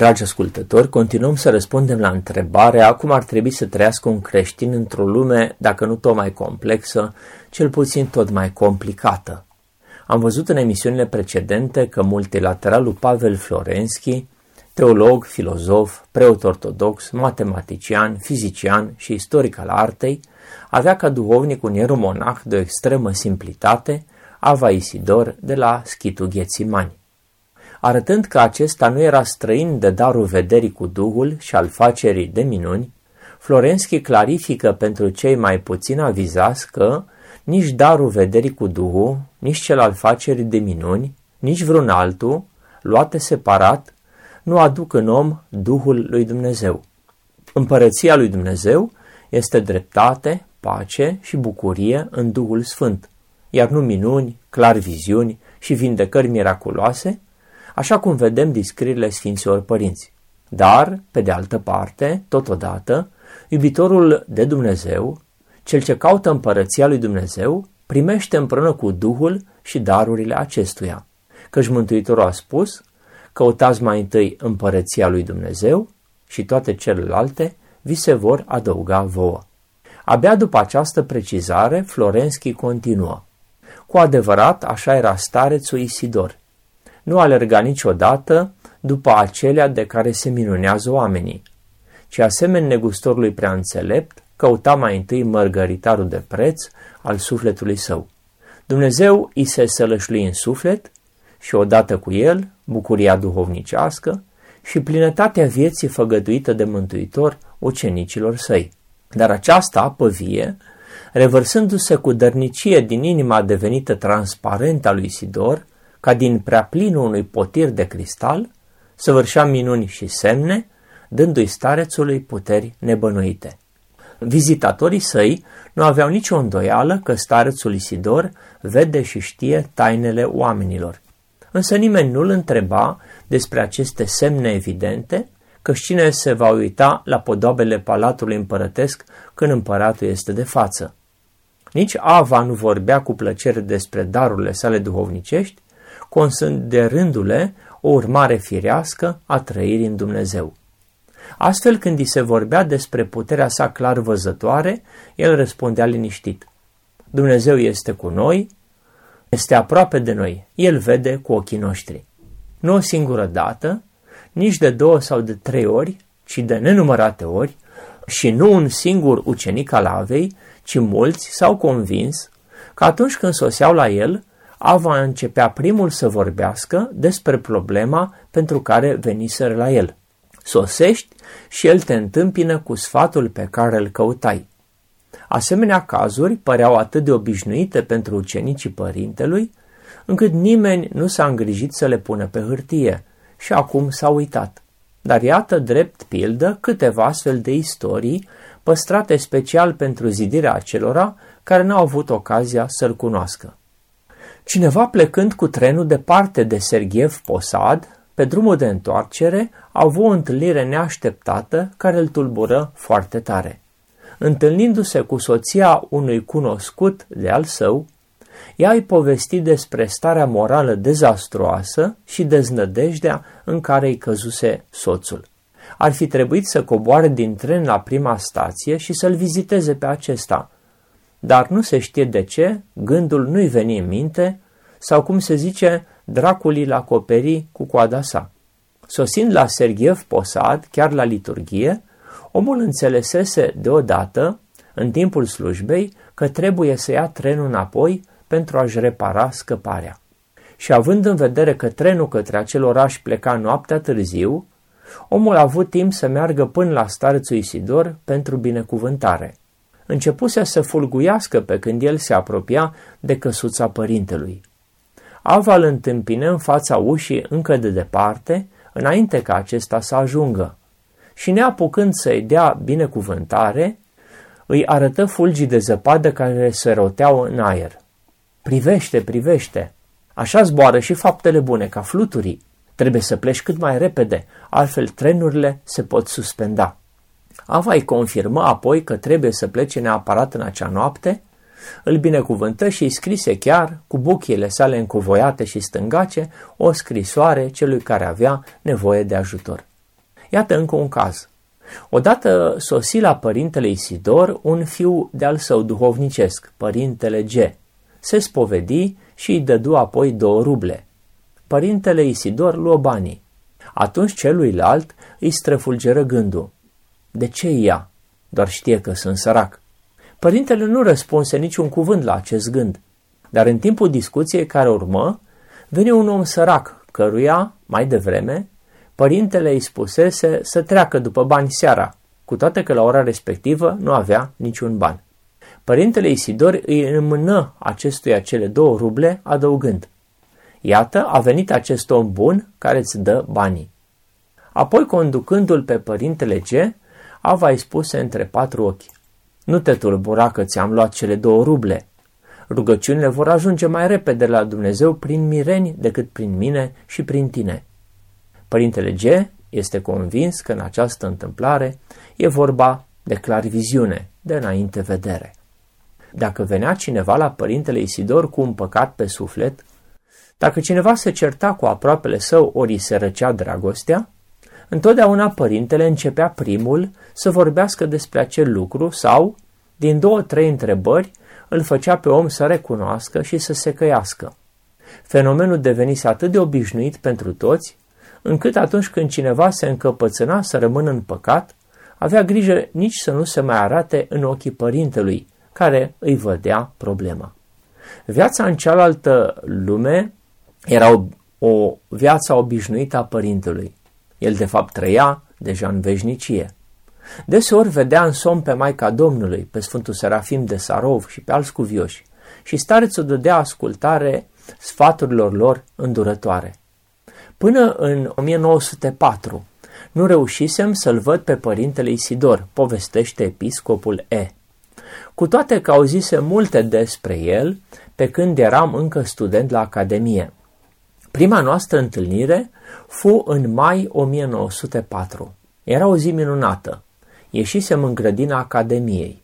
Dragi ascultători, continuăm să răspundem la întrebarea cum ar trebui să trăiască un creștin într-o lume, dacă nu tot mai complexă, cel puțin tot mai complicată. Am văzut în emisiunile precedente că multilateralul Pavel Florenski, teolog, filozof, preot ortodox, matematician, fizician și istoric al artei, avea ca duhovnic un ieromonah de o extremă simplitate, Ava Isidor de la Schitul Ghețimani arătând că acesta nu era străin de darul vederii cu Duhul și al facerii de minuni, Florenski clarifică pentru cei mai puțin avizați că nici darul vederii cu Duhul, nici cel al facerii de minuni, nici vreun altul, luate separat, nu aduc în om Duhul lui Dumnezeu. Împărăția lui Dumnezeu este dreptate, pace și bucurie în Duhul Sfânt, iar nu minuni, clar viziuni și vindecări miraculoase, așa cum vedem din scrierile Sfinților Părinți. Dar, pe de altă parte, totodată, iubitorul de Dumnezeu, cel ce caută împărăția lui Dumnezeu, primește împreună cu Duhul și darurile acestuia. Căci Mântuitorul a spus, căutați mai întâi împărăția lui Dumnezeu și toate celelalte vi se vor adăuga vouă. Abia după această precizare, Florenski continuă. Cu adevărat, așa era starețul Isidor, nu alerga niciodată după acelea de care se minunează oamenii, ci asemenea negustorului prea înțelept, căuta mai întâi mărgăritarul de preț al sufletului său. Dumnezeu îi se sălășlui în suflet și odată cu el bucuria duhovnicească și plinătatea vieții făgăduită de Mântuitor ucenicilor săi. Dar această apă vie, revărsându-se cu dărnicie din inima devenită transparentă a lui Isidor, ca din prea plinul unui potir de cristal, săvârșea minuni și semne, dându-i starețului puteri nebănuite. Vizitatorii săi nu aveau nicio îndoială că starețul Isidor vede și știe tainele oamenilor. Însă nimeni nu-l întreba despre aceste semne evidente, că cine se va uita la podobele palatului împărătesc când împăratul este de față. Nici Ava nu vorbea cu plăcere despre darurile sale duhovnicești, considerându-le o urmare firească a trăirii în Dumnezeu. Astfel, când îi se vorbea despre puterea sa clar văzătoare, el răspundea liniștit. Dumnezeu este cu noi, este aproape de noi, el vede cu ochii noștri. Nu o singură dată, nici de două sau de trei ori, ci de nenumărate ori, și nu un singur ucenic al avei, ci mulți s-au convins că atunci când soseau la el, Ava începea primul să vorbească despre problema pentru care veniseră la el. Sosești și el te întâmpină cu sfatul pe care îl căutai. Asemenea cazuri păreau atât de obișnuite pentru ucenicii părintelui, încât nimeni nu s-a îngrijit să le pună pe hârtie și acum s-a uitat. Dar iată drept pildă câteva astfel de istorii păstrate special pentru zidirea acelora care n-au avut ocazia să-l cunoască. Cineva plecând cu trenul departe de Sergiev Posad, pe drumul de întoarcere, a avut o întâlnire neașteptată care îl tulbură foarte tare. Întâlnindu-se cu soția unui cunoscut de al său, ea îi povesti despre starea morală dezastruoasă și deznădejdea în care îi căzuse soțul. Ar fi trebuit să coboare din tren la prima stație și să-l viziteze pe acesta, dar nu se știe de ce, gândul nu-i veni în minte, sau cum se zice, dracul îl acoperi cu coada sa. Sosind la Sergiev Posad, chiar la liturghie, omul înțelesese deodată, în timpul slujbei, că trebuie să ia trenul înapoi pentru a-și repara scăparea. Și având în vedere că trenul către acel oraș pleca noaptea târziu, omul a avut timp să meargă până la starețul Isidor pentru binecuvântare începuse să fulguiască pe când el se apropia de căsuța părintelui. Ava îl întâmpină în fața ușii încă de departe, înainte ca acesta să ajungă. Și neapucând să-i dea binecuvântare, îi arătă fulgii de zăpadă care se roteau în aer. Privește, privește! Așa zboară și faptele bune ca fluturii. Trebuie să pleci cât mai repede, altfel trenurile se pot suspenda. Ava îi confirmă apoi că trebuie să plece neapărat în acea noapte, îl binecuvântă și îi scrise chiar, cu buchiile sale încovoiate și stângace, o scrisoare celui care avea nevoie de ajutor. Iată încă un caz. Odată sosi la părintele Isidor un fiu de-al său duhovnicesc, părintele G. Se spovedi și îi dădu apoi două ruble. Părintele Isidor luă banii. Atunci celuilalt îi străfulgeră gândul. De ce ia? Doar știe că sunt sărac. Părintele nu răspunse niciun cuvânt la acest gând, dar în timpul discuției care urmă, veni un om sărac, căruia, mai devreme, părintele îi spusese să treacă după bani seara, cu toate că la ora respectivă nu avea niciun ban. Părintele Isidor îi înmână acestuia cele două ruble, adăugând, Iată, a venit acest om bun care îți dă banii. Apoi, conducându-l pe părintele G, Ava îi spuse între patru ochi, Nu te tulbura că ți-am luat cele două ruble. Rugăciunile vor ajunge mai repede la Dumnezeu prin mireni decât prin mine și prin tine. Părintele G este convins că în această întâmplare e vorba de clarviziune, de înainte vedere. Dacă venea cineva la părintele Isidor cu un păcat pe suflet, dacă cineva se certa cu aproapele său ori se răcea dragostea, întotdeauna părintele începea primul să vorbească despre acel lucru sau, din două, trei întrebări, îl făcea pe om să recunoască și să se căiască. Fenomenul devenise atât de obișnuit pentru toți, încât atunci când cineva se încăpățâna să rămână în păcat, avea grijă nici să nu se mai arate în ochii părintelui, care îi vădea problema. Viața în cealaltă lume era o, o viață obișnuită a părintelui. El de fapt trăia deja în veșnicie. Deseori vedea în somn pe Maica Domnului, pe Sfântul Serafim de Sarov și pe alți cuvioși și starețul dădea ascultare sfaturilor lor îndurătoare. Până în 1904 nu reușisem să-l văd pe părintele Isidor, povestește episcopul E. Cu toate că auzise multe despre el, pe când eram încă student la Academie. Prima noastră întâlnire fu în mai 1904. Era o zi minunată. Ieșisem în grădina Academiei.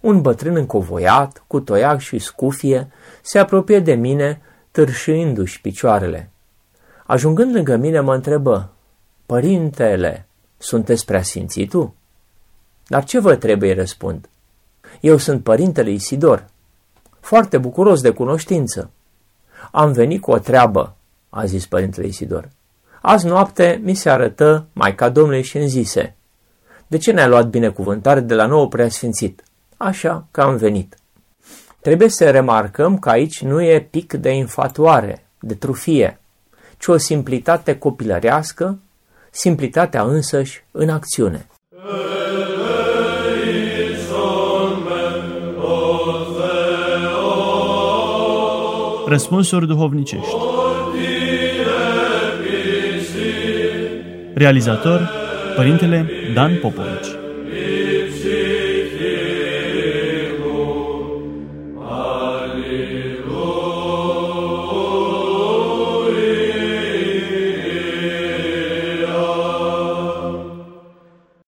Un bătrân încovoiat, cu toiac și scufie, se apropie de mine, târșindu-și picioarele. Ajungând lângă mine, mă întrebă, Părintele, sunteți preasfințitul? Dar ce vă trebuie, răspund. Eu sunt părintele Isidor, foarte bucuros de cunoștință. Am venit cu o treabă, a zis părintele Isidor. Azi noapte mi se arătă Maica Domnului și îmi zise, de ce ne-ai luat binecuvântare de la nou preasfințit? Așa că am venit. Trebuie să remarcăm că aici nu e pic de infatuare, de trufie, ci o simplitate copilărească, simplitatea însăși în acțiune. Răspunsuri duhovnicești Realizator Părintele Dan Popovici